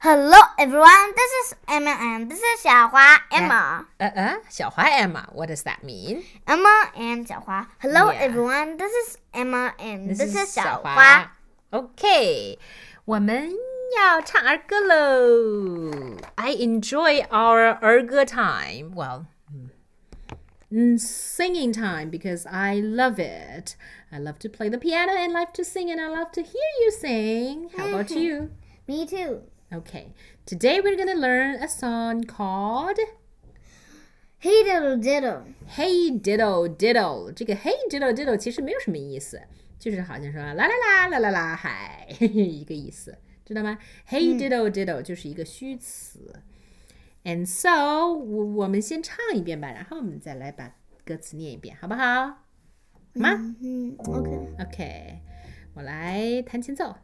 Hello everyone, this is Emma and this is 小花 Emma. Uh uh, 小花 Emma. What does that mean? Emma and 小花. Hello Yeah. everyone, this is Emma and this, is 小小花。花。OK，我们要唱儿歌喽。I enjoy our 儿歌 time. Well. mm, Singing time because I love it. I love to play the piano and love to sing, and I love to hear you sing. How about you? Me too. Okay, today we're gonna learn a song called Hey diddle diddle. Hey Diddle Diddle，这个 Hey Diddle Diddle 其实没有什么意思，就是好像说啦啦啦啦啦啦嗨一个意思，知道吗？Hey Diddle Diddle 就是一个虚词。And so 我我们先唱一遍吧，然后我们再来把歌词念一遍，好不好？好吗嗯，OK。 ？OK，我来弹前奏。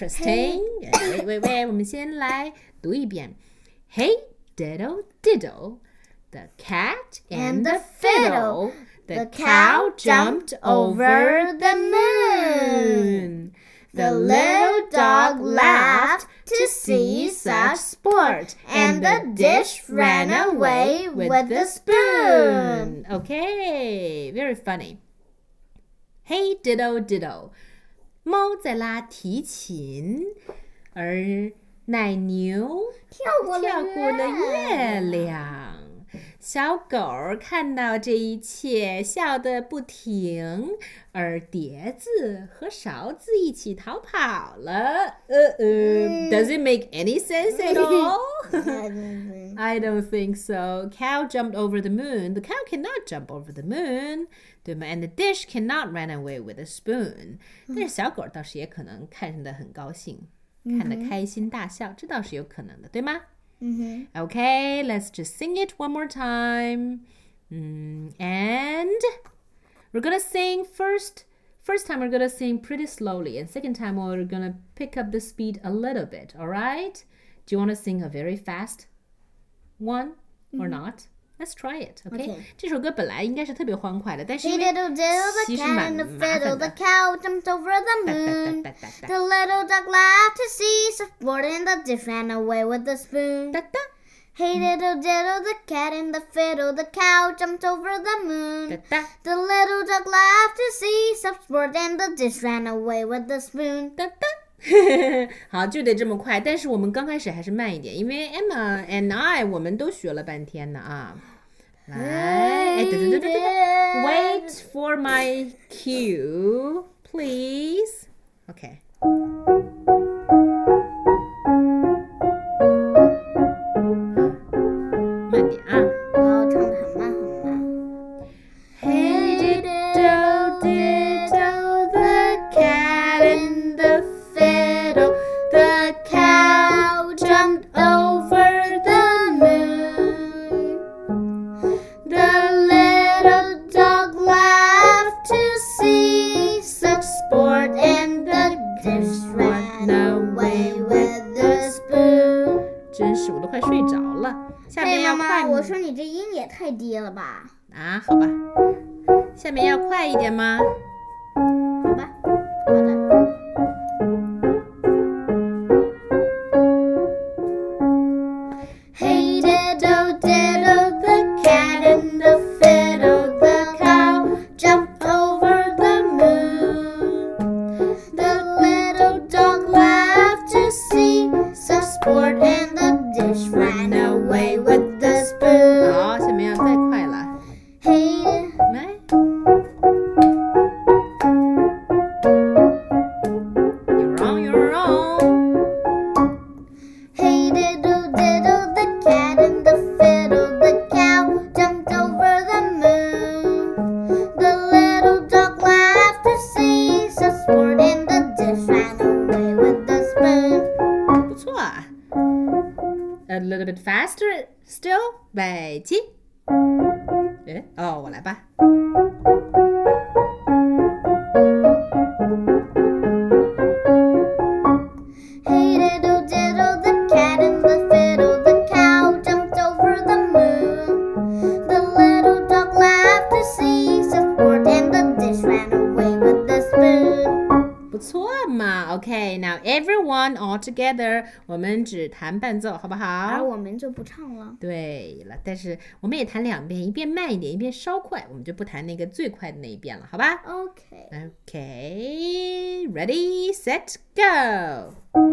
Interesting. 喂喂喂，我们先来读一遍。Hey diddle diddle, the cat and the fiddle, the cow jumped over the moon. The little dog laughed to see such sport, and the dish ran away with the spoon. Okay, very funny. Hey diddle diddle. 猫在拉提琴，而奶牛跳过了月亮。小狗儿看到这一切，笑得不停，而碟子和勺子一起逃跑了。呃呃，Does it make any sense at all? I don't think so. Cow jumped over the moon. The cow cannot jump over the moon. 对吗？And the dish cannot run away with a spoon. 但是小狗倒是也可能看得很高兴，看得开心大笑，这倒是有可能的，对吗？嗯 Okay, let's just sing it one more time. Mm, and we're gonna sing first. First time we're gonna sing pretty slowly, and second time we're gonna pick up the speed a little bit. All right? Do you want to sing a very fast one or not? Let's try it. Okay. Okay. 这首歌本来应该是特别欢快的，但是 Hey 因为 diddle diddle, the 其实 cat 蛮 and the 麻 fiddle, 烦 the 的。 cow jumped over the 哒哒 moon. 哒哒哒 The little dog laughed to see such sport, and the dish ran away with the spoon. 哒哒 Hey diddle diddle, the cat and the fiddle, the cow jumped over the 哒 moon. 哒 The little dog laughed to see such sport, and the dish ran away with the spoon. 哒哒。 好，就得这么快。但是我们刚开始还是慢一点，因为 Emma and I 我们都学了半天呢啊。来，哎，对对对对对对，Wait for my cue, please. Okay. 慢点啊。真是，我都快睡着了。下面哎，要快妈妈，我说你这音也太低了吧？啊，好吧。下面要快一点吗？好吧，a little bit faster still，备起。哎，哦，我来吧。 spoon. 不错嘛，OK，now、everyone all together，我们只弹伴奏，好不好？而我们就不唱了。对了，但是我们也弹两遍，一遍慢一点，一遍稍快，我们就不弹那个最快的那一遍了，好吧 Okay. ？OK，ready，set，go。